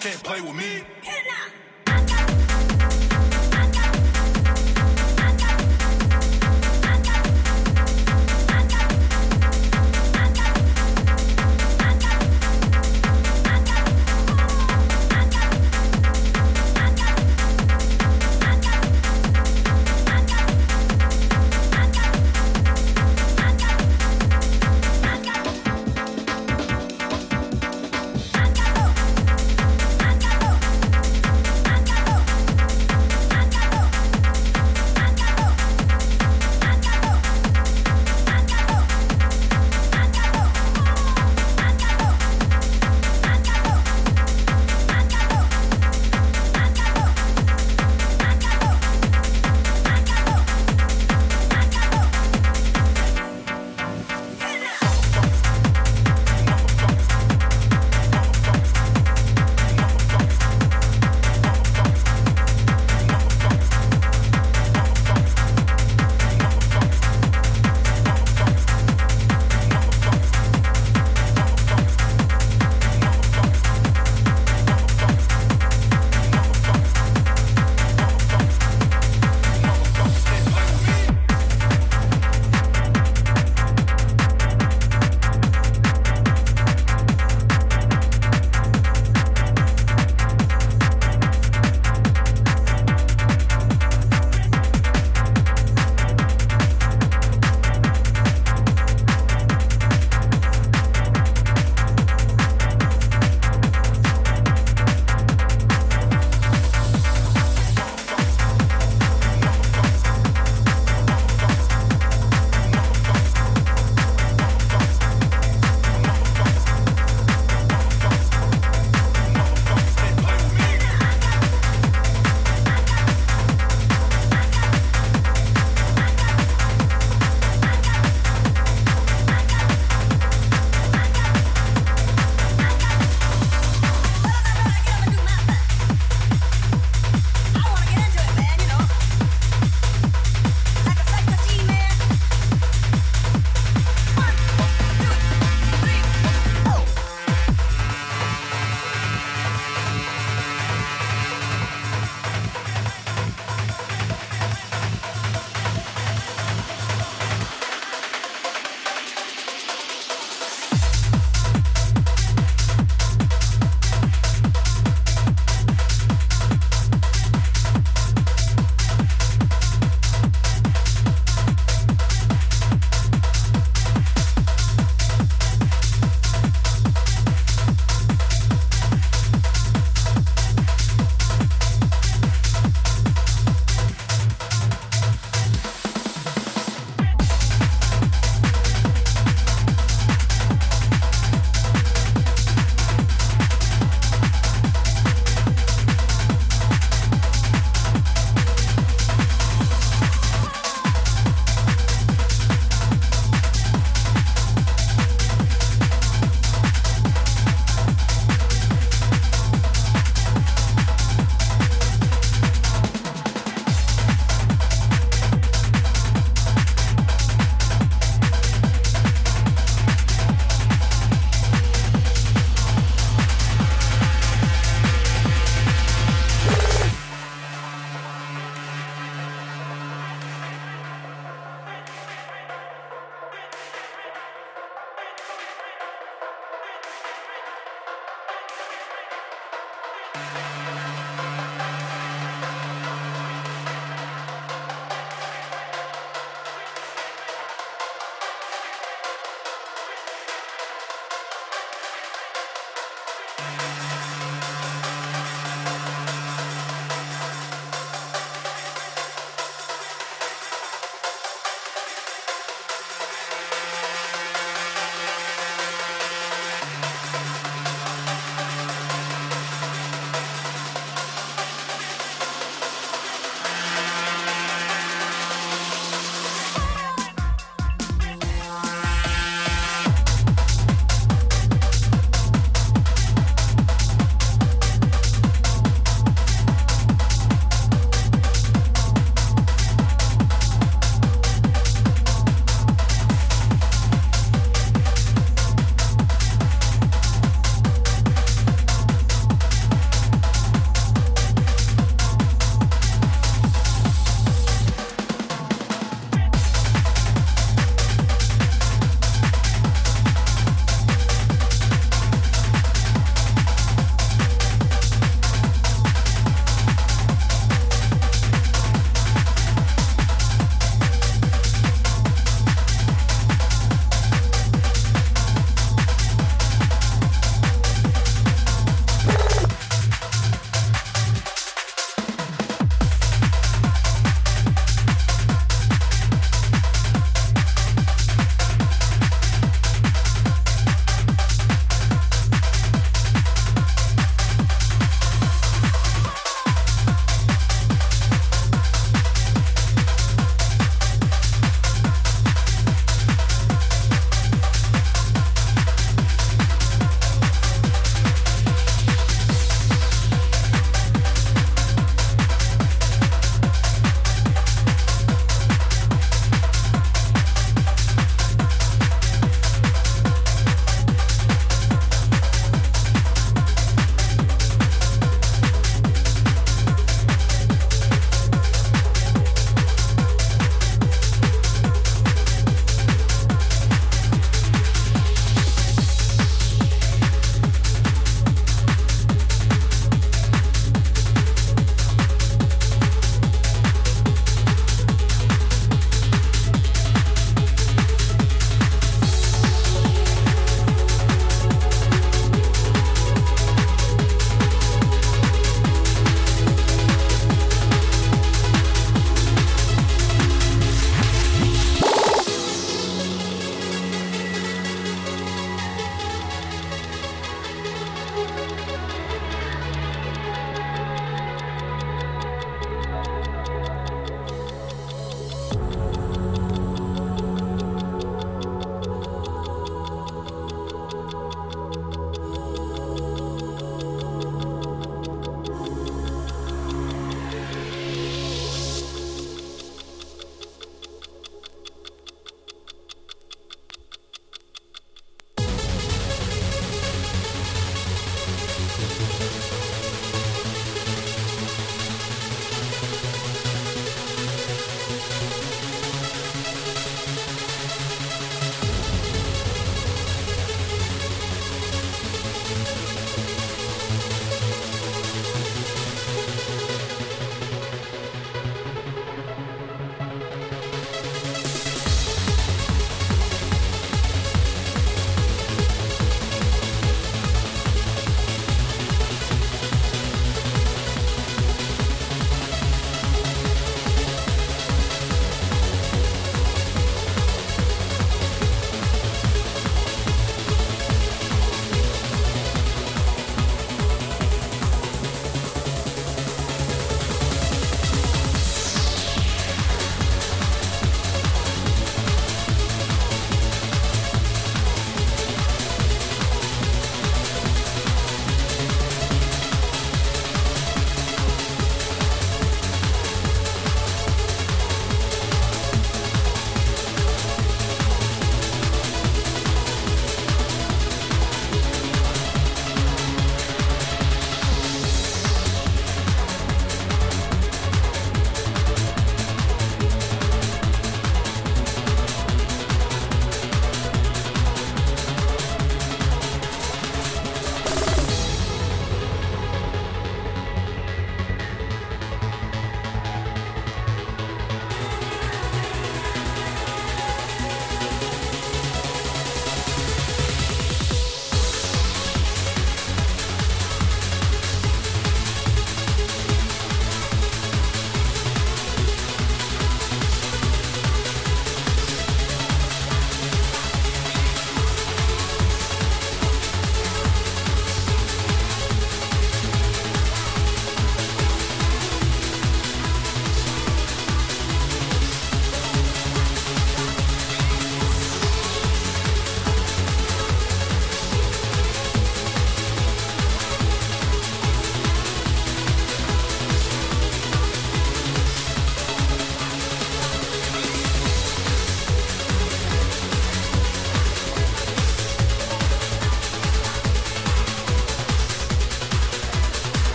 can't play with me.